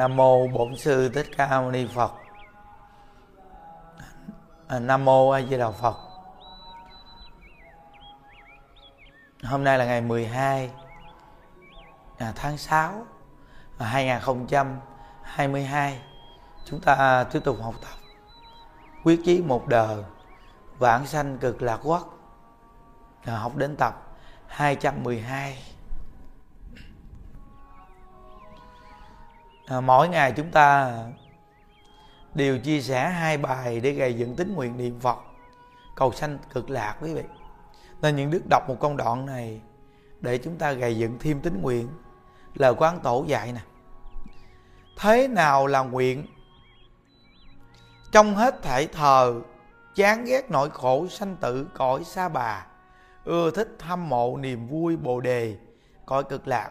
nam mô bổn sư thích ca mâu ni phật. À, nam mô a di đà phật. Hôm nay là ngày 12 à, tháng 6 à, 2022 chúng ta tiếp tục học tập quyết chí một đời vãng sanh cực lạc quốc. À, học đến tập 212 à, mỗi ngày chúng ta đều chia sẻ hai bài để gây dựng tính nguyện niệm phật cầu sanh cực lạc quý vị. Nên những đức đọc một công đoạn này để chúng ta gây dựng thêm tính nguyện lời quán tổ dạy nè. Thế nào là nguyện? Trong hết thể thờ chán ghét nỗi khổ sanh tử cõi xa bà ưa thích hâm mộ niềm vui bồ đề cõi cực lạc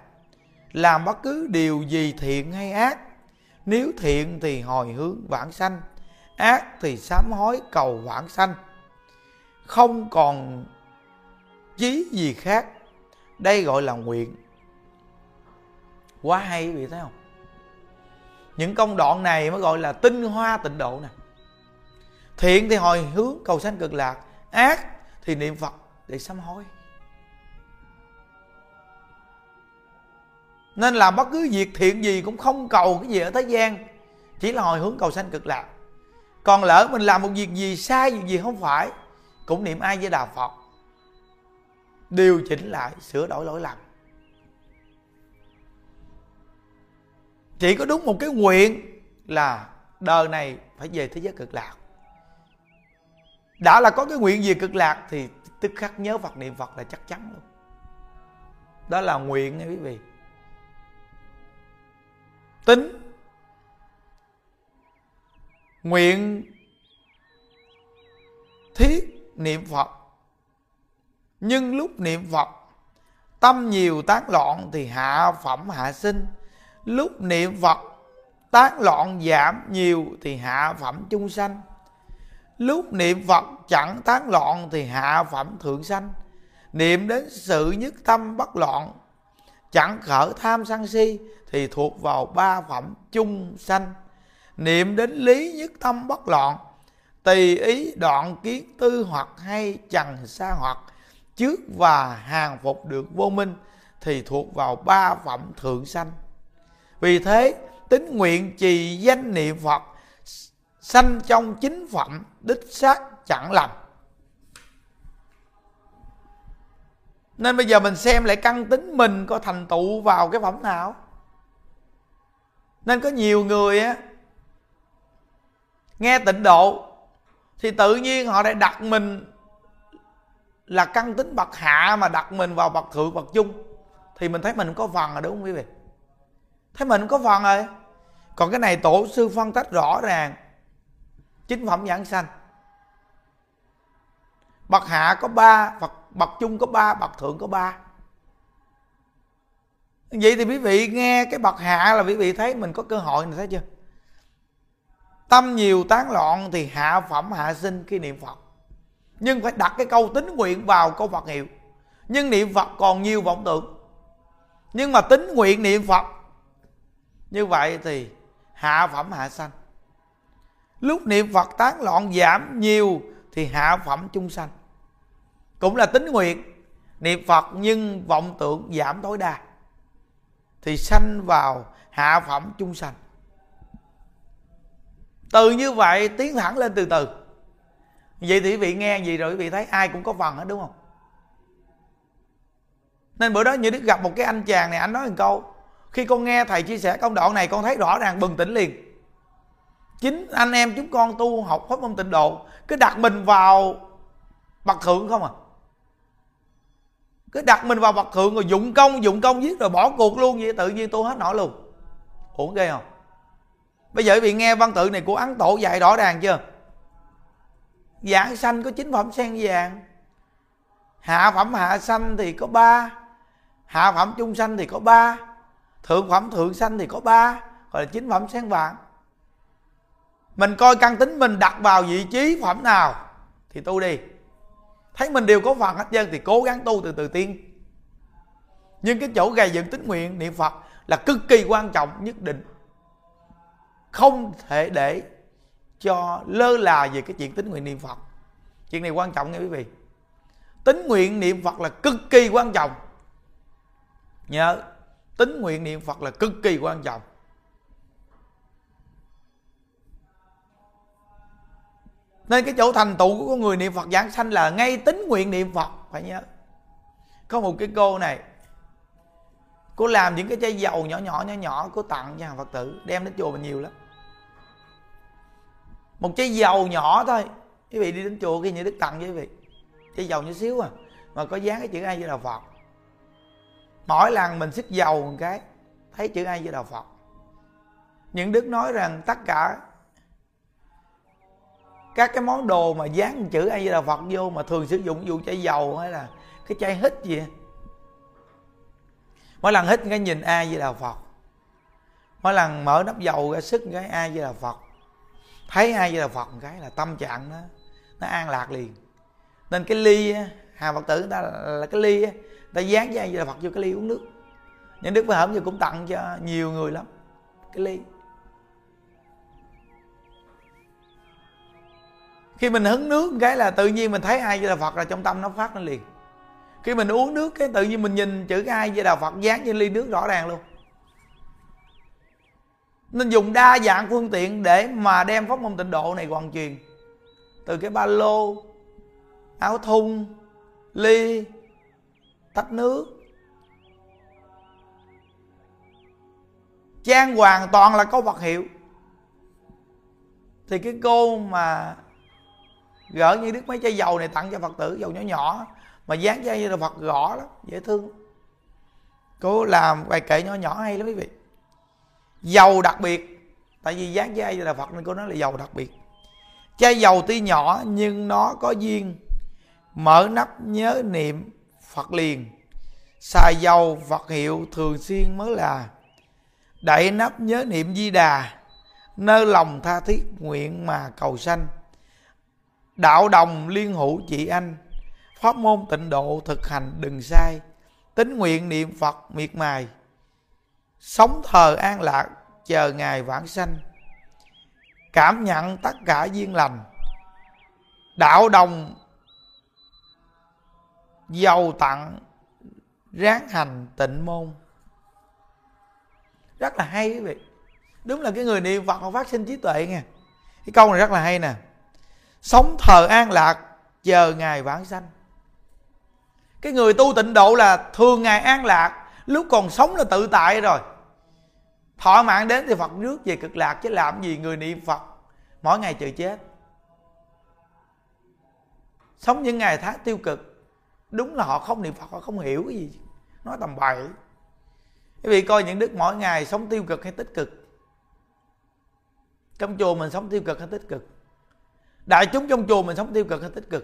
làm bất cứ điều gì thiện hay ác. Nếu thiện thì hồi hướng vãng sanh, ác thì sám hối cầu vãng sanh. Không còn chí gì khác. Đây gọi là nguyện. Quá hay quý vị thấy không? Những công đoạn này mới gọi là tinh hoa tịnh độ nè. Thiện thì hồi hướng cầu sanh cực lạc, ác thì niệm phật để sám hối. Nên làm bất cứ việc thiện gì cũng không cầu cái gì ở thế gian. Chỉ là hồi hướng cầu sanh cực lạc. Còn lỡ mình làm một việc gì sai, việc gì không phải, cũng niệm ai với đà phật. Điều chỉnh lại, sửa đổi lỗi lầm. Chỉ có đúng một cái nguyện là đời này phải về thế giới cực lạc. Đã là có cái nguyện gì cực lạc thì tức khắc nhớ phật, niệm phật là chắc chắn luôn. Đó là nguyện nha quý vị tính. Nguyện thiết niệm phật. Nhưng lúc niệm phật, tâm nhiều tán loạn thì hạ phẩm hạ sinh. Lúc niệm phật, tán loạn giảm nhiều thì hạ phẩm chung sanh. Lúc niệm phật chẳng tán loạn thì hạ phẩm thượng sanh. Niệm đến sự nhất tâm bất loạn, chẳng khởi tham sân si thì thuộc vào ba phẩm chung sanh. Niệm đến lý nhất tâm bất loạn tùy ý đoạn kiến tư hoặc hay trần xa hoặc, trước và hàng phục được vô minh thì thuộc vào ba phẩm thượng sanh. Vì thế tính nguyện trì danh niệm phật sanh trong chính phẩm đích xác chẳng lầm nên bây giờ mình xem lại căn tính mình có thành tựu vào cái phẩm nào? Nên có nhiều người á, nghe tịnh độ, thì tự nhiên họ lại đặt mình là căn tính bậc hạ mà đặt mình vào bậc thượng, bậc chung. Thì mình thấy mình có phần rồi, đúng không quý vị? Thấy mình có phần rồi. Còn cái này tổ sư phân tích rõ ràng. Chính phẩm giảng sanh. Bậc hạ có ba, bậc bậc chung có ba, bậc thượng có ba vậy thì quý vị nghe cái bậc hạ là quý vị thấy mình có cơ hội này thấy chưa? Tâm nhiều tán loạn thì hạ phẩm, hạ sinh khi niệm phật. Nhưng phải đặt cái câu tính nguyện vào câu phật hiệu. Nhưng niệm phật còn nhiều vọng tưởng. Nhưng mà tính nguyện niệm phật, như vậy thì hạ phẩm, hạ sanh. Lúc niệm phật tán loạn giảm nhiều thì hạ phẩm chung sanh. Cũng là tính nguyện, niệm phật nhưng vọng tưởng giảm tối đa thì sanh vào hạ phẩm chung sanh. Từ như vậy tiến thẳng lên từ từ. Vậy thì quý vị nghe gì rồi quý vị thấy ai cũng có phần hết, đúng không? Nên bữa đó như đức gặp một cái anh chàng này, anh nói một câu, khi con nghe thầy chia sẻ công đoạn này, con thấy rõ ràng bừng tỉnh liền. Chính anh em chúng con tu học pháp môn tịnh độ, cứ đặt mình vào bậc thượng không à? Cứ đặt mình vào vật thượng rồi dụng công dụng công giết rồi bỏ cuộc luôn vậy, tự nhiên tu hết nổi luôn. Uổng ghê không? Bây giờ bị nghe văn tự này của ấn tổ dạy rõ ràng chưa? Giảng sanh có chín phẩm sen vàng, hạ phẩm hạ sanh thì có ba, hạ phẩm trung sanh thì có ba, thượng phẩm thượng sanh thì có ba, gọi là chín phẩm sen vàng. Mình coi căn tính mình đặt vào vị trí phẩm nào thì tu đi thấy mình đều có phần hết trơn thì cố gắng tu từ từ tiên. Nhưng cái chỗ gầy dựng tính nguyện niệm phật là cực kỳ quan trọng, nhất định. Không thể để cho lơ là về cái chuyện tính nguyện niệm phật. Chuyện này quan trọng nghe quý vị. Tính nguyện niệm phật là cực kỳ quan trọng. Nhớ, tính nguyện niệm phật là cực kỳ quan trọng. Nên cái chỗ thành tựu của người niệm phật giảng sanh là ngay tính nguyện niệm phật, phải nhớ. Có một cái cô này, cô làm những cái chai dầu nhỏ nhỏ nhỏ nhỏ, cô tặng cho hàng phật tử, đem đến chùa mình nhiều lắm. Một chai dầu nhỏ thôi, quý vị đi đến chùa khi như đức tặng với quý vị. Chai dầu nhỏ xíu à mà có dán cái chữ ai với đạo phật. Mỗi lần mình xích dầu một cái, thấy chữ ai với đạo phật. Những đức nói rằng tất cả các cái món đồ mà dán chữ ai di đà phật vô mà thường sử dụng dù chai dầu hay là cái chai hít gì mỗi lần hít cái nhìn ai với đà phật. Mỗi lần mở nắp dầu ra sức cái ai với đà phật. Thấy ai với đà phật một cái là tâm trạng nó nó an lạc liền. Nên cái ly hà phật tử người ta là cái ly người ta dán với ai với đạo phật vô cái ly uống nước. Những đức phải hởm giờ cũng tặng cho nhiều người lắm, cái ly. Khi mình hứng nước cái là tự nhiên mình thấy ai với đạo phật là trong tâm nó phát lên liền. Khi mình uống nước cái tự nhiên mình nhìn chữ ai với đạo phật dán trên ly nước rõ ràng luôn. Nên dùng đa dạng phương tiện để mà đem pháp môn tịnh độ này hoàn truyền. Từ cái ba lô, áo thun, ly tách nước. Trang hoàn toàn là câu vật hiệu. Thì cái cô mà gỡ như đức mấy chai dầu này tặng cho phật tử, dầu nhỏ nhỏ. Mà dán cho như là phật gõ lắm, dễ thương. Cô làm bài kệ nhỏ nhỏ hay lắm quý vị. Dầu đặc biệt. Tại vì dán chai là phật nên cô nói là dầu đặc biệt. Chai dầu tuy nhỏ nhưng nó có duyên. Mở nắp nhớ niệm phật liền. Xài dầu phật hiệu thường xuyên mới là. Đậy nắp nhớ niệm di đà. Nơi lòng tha thiết nguyện mà cầu sanh đạo đồng liên hữu chị anh. Pháp môn tịnh độ thực hành đừng sai. Tính nguyện niệm phật miệt mài. Sống thờ an lạc, chờ ngày vãng sanh. Cảm nhận tất cả duyên lành. Đạo đồng giàu tặng, ráng hành tịnh môn. Rất là hay quý vị. Đúng là cái người niệm phật họ phát sinh trí tuệ nha cái câu này rất là hay nè sống thờ an lạc chờ ngày vãng sanh. Cái người tu tịnh độ là thường ngày an lạc, lúc còn sống là tự tại rồi. Thọ mạng đến thì phật rước về cực lạc, chứ làm gì người niệm phật, mỗi ngày chờ chết. Sống những ngày tháng tiêu cực, đúng là họ không niệm phật, họ không hiểu cái gì, nói tầm bậy. Quý vị coi những đức mỗi ngày sống tiêu cực hay tích cực? Trong chùa mình sống tiêu cực hay tích cực? Đại chúng trong chùa mình sống tiêu cực hay tích cực?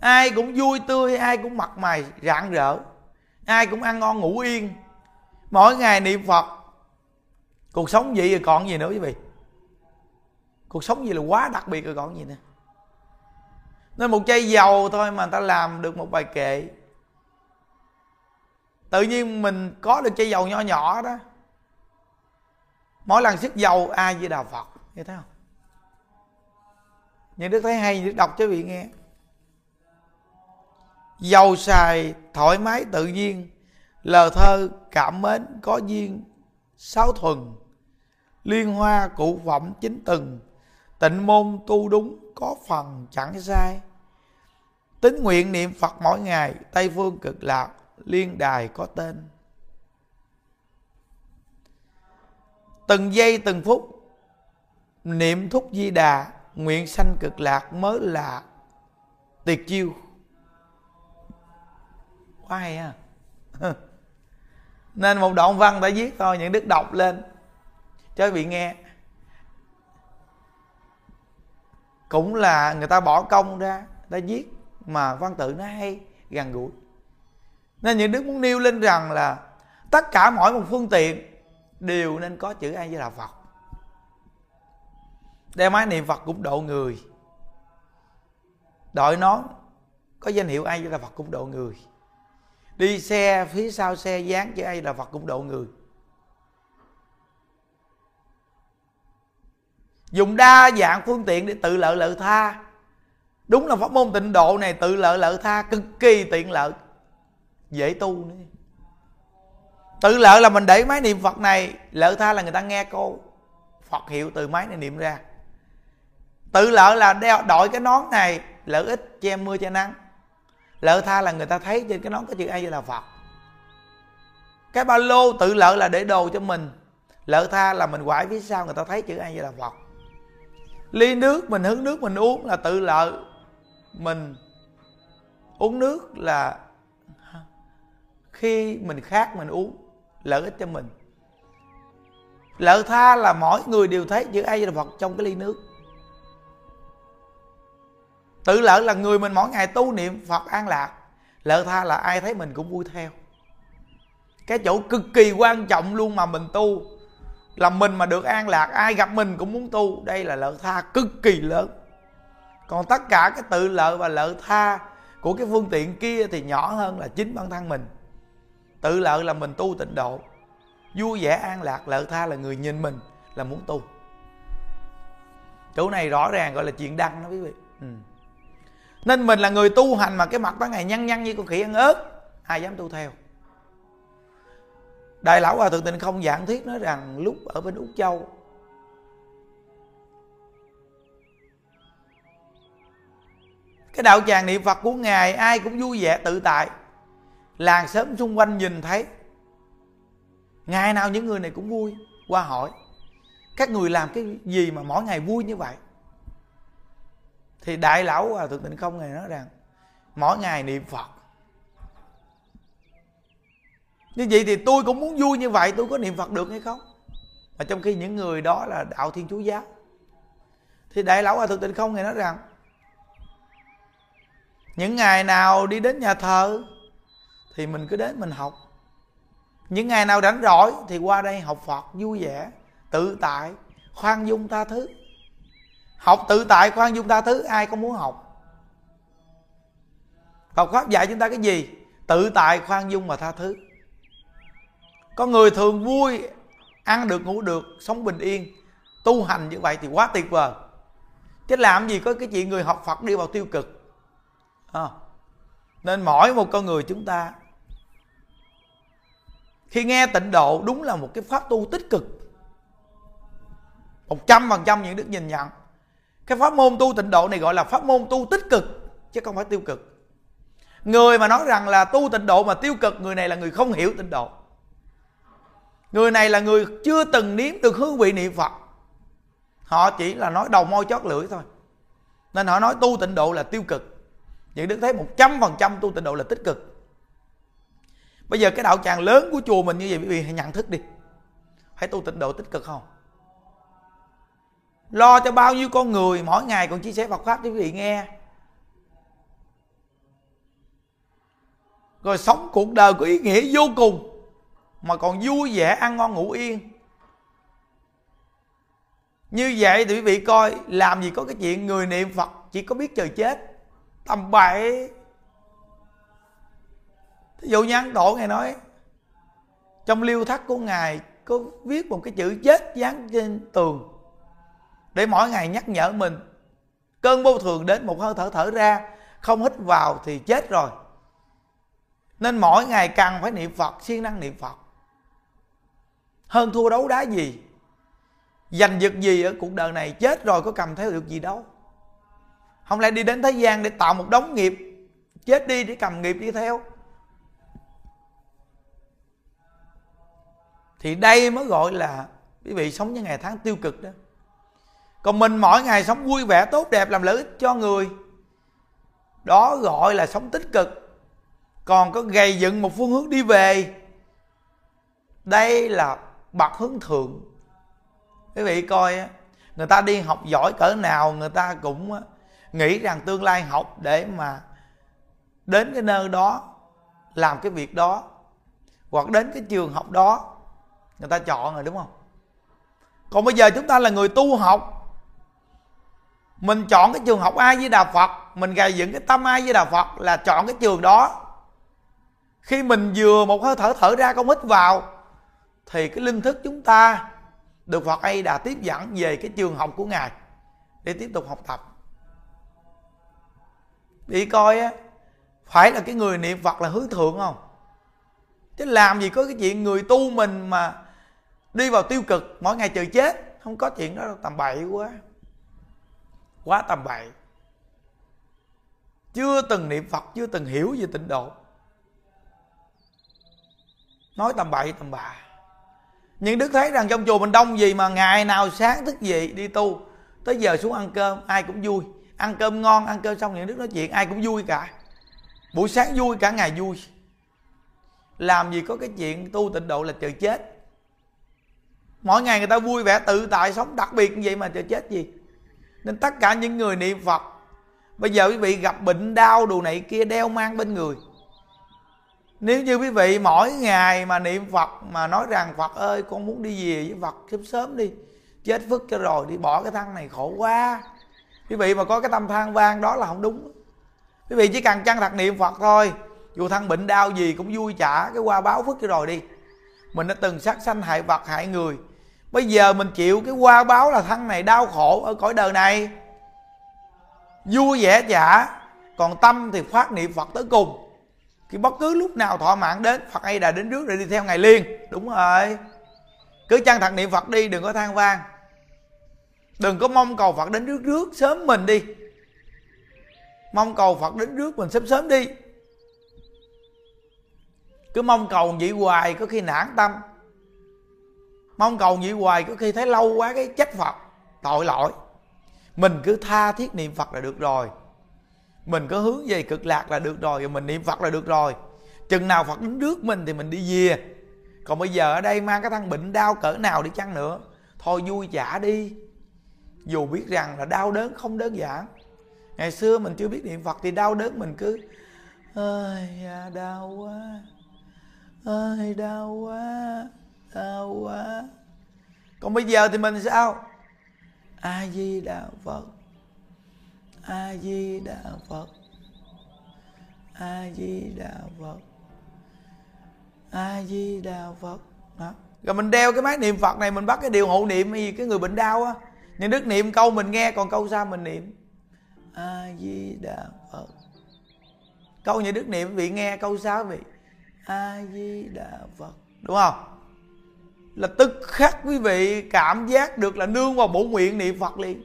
Ai cũng vui tươi, ai cũng mặt mày rạng rỡ, ai cũng ăn ngon ngủ yên. Mỗi ngày niệm phật, cuộc sống vậy rồi còn gì nữa quý vị? Cuộc sống gì là quá đặc biệt rồi còn gì nữa. Nên một chai dầu thôi mà người ta làm được một bài kệ. Tự nhiên mình có được chai dầu nhỏ nhỏ đó. Mỗi lần sức dầu, ai với đà phật, nghe thấy không? Những đức thấy hay đức đọc cho vị nghe. Dầu xài, thoải mái, tự nhiên. Lờ thơ, cảm mến, có duyên, sáu thuần. Liên hoa cụ phẩm chính từng tịnh môn, tu đúng, có phần, chẳng sai. Tính nguyện niệm phật mỗi ngày, tây phương cực lạc, liên đài có tên. Từng giây, từng phút, niệm thúc di đà nguyện sanh cực lạc mới là tuyệt chiêu. Quá hay ha. Nên một đoạn văn đã viết thôi, những đức đọc lên. Cho vị nghe. Cũng là người ta bỏ công ra người ta viết mà văn tự nó hay gần gũi nên những đức muốn nêu lên rằng là tất cả mỗi một phương tiện đều nên có chữ a với đà phật đeo máy niệm phật cũng độ người. Đội nón có danh hiệu ai là phật cũng độ người. Đi xe phía sau xe dán chữ ai là phật cũng độ người. Dùng đa dạng phương tiện để tự lợi lợi tha. Đúng là pháp môn tịnh độ này tự lợi lợi tha, cực kỳ tiện lợi. Dễ tu nữa. Tự lợi là mình để máy niệm phật này, lợi tha là người ta nghe cô phật hiệu từ máy này niệm ra tự lợi là đeo, đội cái nón này, lợi ích che mưa che nắng. Lợi tha là người ta thấy trên cái nón có chữ ai là phật. Cái ba lô tự lợi là để đồ cho mình. Lợi tha là mình quải phía sau người ta thấy chữ ai là phật. Ly nước, mình hứng nước, mình uống là tự lợi mình. Uống nước là khi mình khát, mình uống, lợi ích cho mình. Lợi tha là mỗi người đều thấy chữ ai là phật trong cái ly nước tự lợi là người mình mỗi ngày tu niệm phật an lạc lợi tha là ai thấy mình cũng vui theo. Cái chỗ cực kỳ quan trọng luôn mà mình tu, là mình mà được an lạc, ai gặp mình cũng muốn tu. Đây là lợi tha cực kỳ lớn. Còn tất cả cái tự lợi và lợi tha của cái phương tiện kia thì nhỏ hơn là chính bản thân mình. Tự lợi là mình tu tịnh độ, vui vẻ an lạc lợi tha là người nhìn mình là muốn tu. Chỗ này rõ ràng gọi là chuyện đăng đó quý vị. Ừ nên mình là người tu hành mà cái mặt ban ngày nhăn nhăn như con khỉ ăn ớt. Ai dám tu theo? Đại lão hòa thượng tịnh không giảng thuyết nói rằng lúc ở bên úc châu, cái đạo tràng niệm phật của ngài ai cũng vui vẻ tự tại. Làng sớm xung quanh nhìn thấy. Ngày nào những người này cũng vui, qua hỏi, các người làm cái gì mà mỗi ngày vui như vậy? Thì đại lão hòa thượng tịnh không ngài nói rằng, mỗi ngày niệm phật. Như vậy thì tôi cũng muốn vui như vậy, tôi có niệm phật được hay không? Mà trong khi những người đó là đạo thiên chúa giáo. Thì đại lão hòa thượng tịnh không ngài nói rằng, những ngày nào đi đến nhà thờ thì mình cứ đến mình học. Những ngày nào rảnh rỗi thì qua đây học phật vui vẻ, tự tại, khoan dung tha thứ học tự tại khoan dung tha thứ, ai không muốn học? Phật pháp dạy chúng ta cái gì? Tự tại khoan dung mà tha thứ. Có người thường vui, ăn được, ngủ được, sống bình yên, tu hành như vậy thì quá tuyệt vời. Chứ làm gì có cái chuyện người học phật đi vào tiêu cực. À. nên mỗi một con người chúng ta, khi nghe tịnh độ đúng là một cái pháp tu tích cực. Một trăm phần trăm những đức nhìn nhận cái pháp môn tu tịnh độ này gọi là pháp môn tu tích cực, chứ không phải tiêu cực. Người mà nói rằng là tu tịnh độ mà tiêu cực, người này là người không hiểu tịnh độ. Người này là người chưa từng nếm được hương vị niệm phật. Họ chỉ là nói đầu môi chót lưỡi thôi. Nên họ nói tu tịnh độ là tiêu cực. Những đức thấy một trăm phần trăm tu tịnh độ là tích cực. Bây giờ cái đạo tràng lớn của chùa mình như vậy, quý vị hãy nhận thức đi. Hãy tu tịnh độ tích cực không? Lo cho bao nhiêu con người, mỗi ngày còn chia sẻ Phật pháp cho quý vị nghe. Rồi sống cuộc đời có ý nghĩa vô cùng, mà còn vui vẻ, ăn ngon, ngủ yên. Như vậy thì quý vị coi, làm gì có cái chuyện người niệm phật chỉ có biết chờ chết, tầm bậy. Thí dụ nhân tổ ngài nói, trong liêu thắt của ngài có viết một cái chữ chết dán trên tường để mỗi ngày nhắc nhở mình. Cơn vô thường đến một hơi thở thở ra, không hít vào thì chết rồi. Nên mỗi ngày cần phải niệm phật, siêng năng niệm phật. Hơn thua đấu đá gì, giành giật gì ở cuộc đời này chết rồi có cầm theo được gì đâu. Không lẽ đi đến thế gian để tạo một đống nghiệp, chết đi để cầm nghiệp đi theo? Thì đây mới gọi là quý vị sống những ngày tháng tiêu cực đó còn mình mỗi ngày sống vui vẻ, tốt đẹp, làm lợi ích cho người. Đó gọi là sống tích cực. Còn có gầy dựng một phương hướng đi về. Đây là bậc hướng thượng. Quý vị coi người ta đi học giỏi cỡ nào, người ta cũng nghĩ rằng tương lai học để mà đến cái nơi đó, làm cái việc đó. Hoặc đến cái trường học đó, người ta chọn rồi, đúng không? Còn bây giờ chúng ta là người tu học mình chọn cái trường học ai với đạo phật, mình gài dựng cái tâm ai với đạo phật là chọn cái trường đó. Khi mình vừa một hơi thở thở ra không hít vào, thì cái linh thức chúng ta được Phật ai đã tiếp dẫn về cái trường học của ngài để tiếp tục học tập. Đi coi á, phải là cái người niệm Phật là hướng thượng không? Chứ làm gì có cái chuyện người tu mình mà đi vào tiêu cực, mỗi ngày chờ chết, không có chuyện đó đâu, tầm bậy quá quá tầm bậy. Chưa từng niệm phật, chưa từng hiểu về tịnh độ. Nói tầm bậy, tầm bạ. Nhưng đức thấy rằng trong chùa mình đông gì mà ngày nào sáng thức dậy đi tu, tới giờ xuống ăn cơm, ai cũng vui. Ăn cơm ngon, ăn cơm xong những đức nói chuyện, ai cũng vui cả. Buổi sáng vui, cả ngày vui. Làm gì có cái chuyện tu tịnh độ là chờ chết. Mỗi ngày người ta vui vẻ, tự tại sống, đặc biệt như vậy mà chờ chết gì? Nên tất cả những người niệm phật, bây giờ quý vị gặp bệnh đau đồ này kia đeo mang bên người. Nếu như quý vị mỗi ngày mà niệm phật mà nói rằng, phật ơi, con muốn đi về với phật sớm sớm đi, chết phức cho rồi, đi bỏ cái thân này khổ quá. Quý vị mà có cái tâm than vang đó là không đúng. Quý vị chỉ cần chăng thật niệm phật thôi, dù thân bệnh đau gì cũng vui trả cái qua báo phước cho rồi đi. Mình đã từng sát sanh hại vật, hại người bây giờ mình chịu cái qua báo là thân này đau khổ ở cõi đời này. Vui vẻ chả, còn tâm thì phát niệm phật tới cùng. Thì bất cứ lúc nào thọ mạng đến, phật hay đã đến trước để đi theo ngày liên đúng rồi. Cứ chăng thật niệm phật đi, đừng có than vang. Đừng có mong cầu phật đến trước trước sớm mình đi. Mong cầu phật đến trước mình sớm sớm đi. Cứ mong cầu vậy hoài, có khi nản tâm mong cầu vậy hoài có khi thấy lâu quá cái trách phật tội lỗi. Mình cứ tha thiết niệm phật là được rồi. Mình có hướng về cực lạc là được rồi và mình niệm phật là được rồi. Chừng nào phật đứng trước mình thì mình đi về. Còn bây giờ ở đây mang cái thân bệnh đau cỡ nào đi chăng nữa. Thôi vui trả đi. Dù biết rằng là đau đớn không đơn giản. Ngày xưa mình chưa biết niệm phật thì đau đớn mình cứ ơi à, đau quá. Ơi đau quá đau quá. Còn bây giờ thì mình sao? A di đà phật. A di đà phật. A di đà phật. A di đà phật. Đó. Rồi mình đeo cái máy niệm phật này mình bắt cái điều hộ niệm gì cái người bệnh đau á. Nhưng đức niệm câu mình nghe còn câu sau mình niệm. A di đà phật. Câu như đức niệm vị nghe câu sau vị. A di đà phật. Đúng không là tức khắc quý vị cảm giác được là nương vào bổ nguyện niệm phật liền.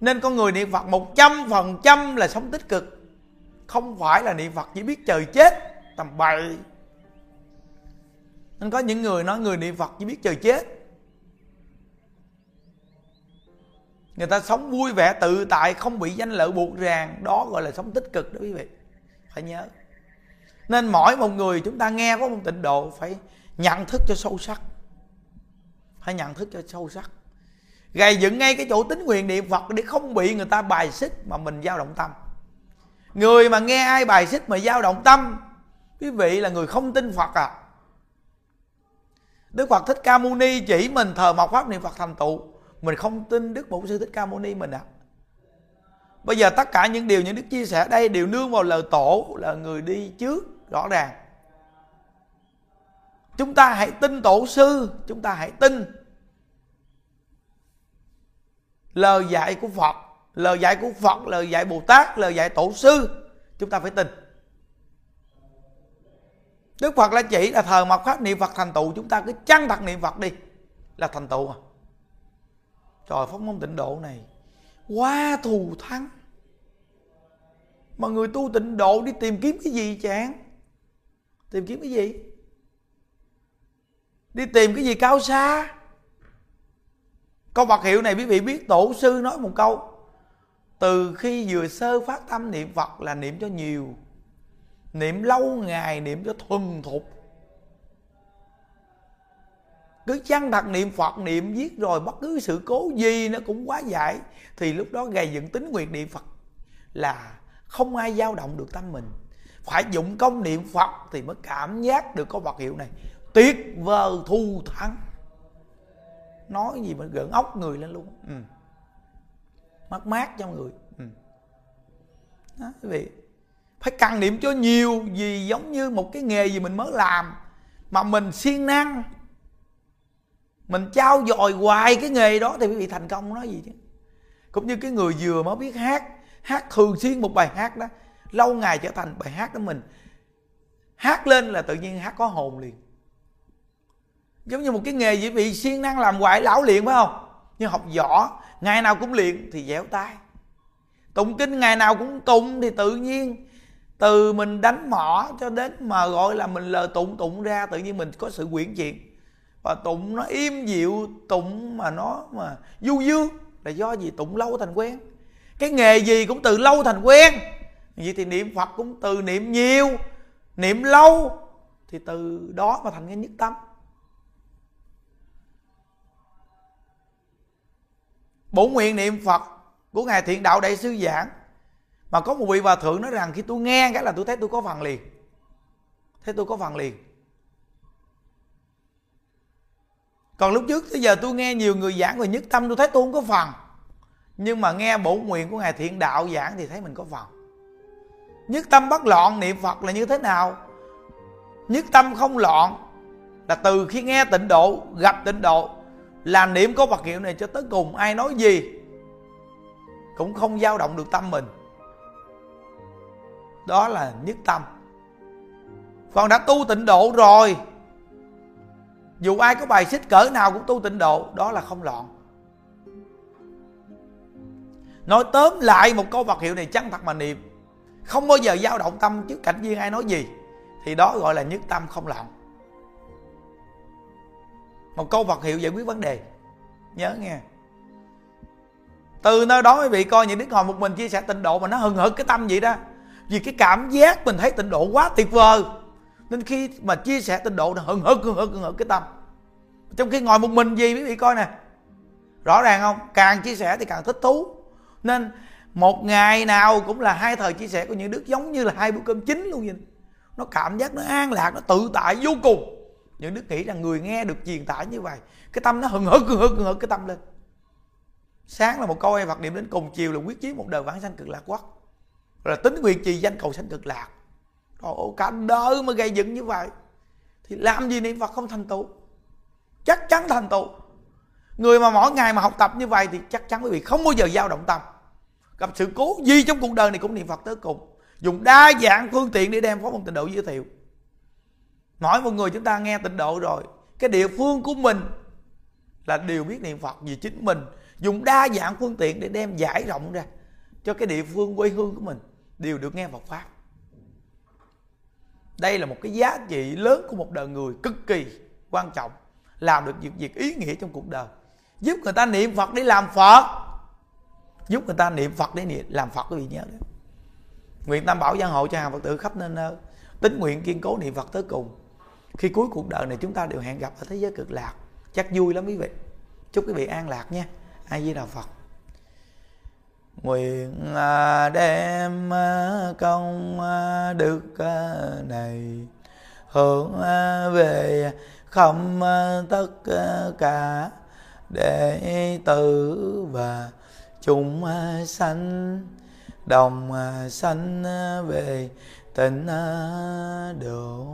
Nên con người niệm phật một trăm phần trăm là sống tích cực. Không phải là niệm phật chỉ biết trời chết, tầm bậy. Nên có những người nói người niệm phật chỉ biết trời chết. Người ta sống vui vẻ tự tại, không bị danh lợi buộc ràng, đó gọi là sống tích cực đó quý vị. Phải nhớ nên mỗi một người chúng ta nghe có một tịnh độ phải nhận thức cho sâu sắc. Phải nhận thức cho sâu sắc. Gầy dựng ngay cái chỗ tính nguyện niệm phật để không bị người ta bài xích mà mình dao động tâm. Người mà nghe ai bài xích mà dao động tâm, quý vị là người không tin phật à. Đức phật thích ca mâu ni chỉ mình thờ mộc pháp niệm phật thành tựu. Mình không tin đức bổn sư thích ca mâu ni mình à. Bây giờ tất cả những điều những đức chia sẻ đây đều nương vào lời tổ là người đi trước rõ ràng. Chúng ta hãy tin tổ sư, chúng ta hãy tin lời dạy của phật, lời dạy của phật, lời dạy bồ tát, lời dạy tổ sư, chúng ta phải tin. Đức phật là chỉ là thờ mộc pháp niệm phật thành tựu, chúng ta cứ chăng thật niệm phật đi là thành tựu à. Trời, pháp môn tịnh độ này, quá thù thắng. Mà người tu tịnh độ đi tìm kiếm cái gì chán? Tìm kiếm cái gì? Đi tìm cái gì cao xa? Câu vật hiệu này quý vị biết, tổ sư nói một câu, từ khi vừa sơ phát tâm niệm Phật là niệm cho nhiều, niệm lâu ngày niệm cho thuần thục. Cứ chăng thật niệm Phật, niệm viết rồi, bất cứ sự cố gì nó cũng quá giải, thì lúc đó gây dựng tính nguyện niệm Phật là không ai dao động được tâm mình phải dụng công niệm phật thì mới cảm giác được có vật hiệu này. Tuyệt vời thu thắng. Nói gì mà gợn ốc người lên luôn. Ừ. mát mát cho người. Ừ. đó, quý vị phải cần niệm cho nhiều gì giống như một cái nghề gì mình mới làm mà mình siêng năng. Mình trao dồi hoài cái nghề đó thì quý vị thành công nói gì chứ? Cũng như cái người vừa mới biết hát hát thường xuyên một bài hát đó lâu ngày trở thành bài hát của mình. Hát lên là tự nhiên hát có hồn liền. Giống như một cái nghề gì bị siêng năng làm hoài lão luyện phải không? Nhưng học võ, ngày nào cũng luyện thì dẻo tay tụng kinh ngày nào cũng tụng thì tự nhiên, từ mình đánh mỏ cho đến mà gọi là mình lờ tụng tụng ra tự nhiên mình có sự quyển chuyện và tụng nó im dịu, tụng mà nó mà du dương là do gì tụng lâu thành quen. Cái nghề gì cũng từ lâu thành quen vậy thì niệm phật cũng từ niệm nhiều, niệm lâu, thì từ đó mà thành cái nhất tâm. Bổ nguyện niệm phật của ngài thiện đạo đại sư giảng. Mà có một vị hòa thượng nói rằng khi tôi nghe cái là tôi thấy tôi có phần liền. Thấy tôi có phần liền. Còn lúc trước tới giờ tôi nghe nhiều người giảng về nhất tâm, tôi thấy tôi không có phần. Nhưng mà nghe bổ nguyện của ngài thiện đạo giảng thì thấy mình có phần nhất tâm bất loạn niệm phật là như thế nào? Nhất tâm không loạn là từ khi nghe tịnh độ, gặp tịnh độ, là niệm có vật hiệu này cho tới cùng, ai nói gì cũng không dao động được tâm mình. Đó là nhất tâm. Còn đã tu tịnh độ rồi, dù ai có bài xích cỡ nào cũng tu tịnh độ, đó là không loạn. Nói tóm lại một câu vật hiệu này, chân thật mà niệm không bao giờ dao động tâm trước cảnh viên ai nói gì. Thì đó gọi là nhất tâm không loạn một câu Phật hiệu giải quyết vấn đề. Nhớ nghe. Từ nơi đó quý vị coi những đức ngồi một mình chia sẻ tịnh độ mà nó hừng hực cái tâm vậy đó. Vì cái cảm giác mình thấy tịnh độ quá tuyệt vời. Nên khi mà chia sẻ tịnh độ nó hừng hực hừng hực hừng hực cái tâm. Trong khi ngồi một mình gì quý vị coi nè. Rõ ràng không? Càng chia sẻ thì càng thích thú. Nên một ngày nào cũng là hai thời chia sẻ của những đức giống như là hai bữa cơm chính luôn vậy. Nó cảm giác nó an lạc, nó tự tại vô cùng. Những đức nghĩ rằng người nghe được truyền tải như vậy, cái tâm nó hừng hực hừng hực hừng hực cái tâm lên. Sáng là một câu ai Phật niệm đến cùng chiều là quyết chí một đời vãng sanh cực lạc quốc. Rồi là tính nguyện trì danh cầu sanh cực lạc. Rồi cả đời mà gây dựng như vậy, thì làm gì niệm Phật không thành tựu? Chắc chắn thành tựu. Người mà mỗi ngày mà học tập như vậy thì chắc chắn quý vị không bao giờ dao động tâm gặp sự cố gì trong cuộc đời này cũng niệm Phật tới cùng. Dùng đa dạng phương tiện để đem phó môn tịnh độ giới thiệu. Mỗi một người chúng ta nghe tịnh độ rồi, cái địa phương của mình là đều biết niệm Phật vì chính mình. Dùng đa dạng phương tiện để đem giải rộng ra cho cái địa phương quê hương của mình đều được nghe Phật pháp. Đây là một cái giá trị lớn của một đời người cực kỳ quan trọng, làm được việc việc ý nghĩa trong cuộc đời. Giúp người ta niệm Phật để làm Phật giúp người ta niệm Phật để niệm, làm Phật quý vị nhớ. Đấy nguyện tam bảo gia hộ cho hàng Phật tử khắp nơi nơi. Tính nguyện kiên cố niệm Phật tới cùng. Khi cuối cuộc đời này chúng ta đều hẹn gặp ở thế giới cực lạc. Chắc vui lắm quý vị. Chúc quý vị an lạc nha. A di đà phật. Nguyện à, đem à, công à, đức này hướng về không tất cả đệ tử và chúng à, sanh đồng à, sanh à, về tịnh độ.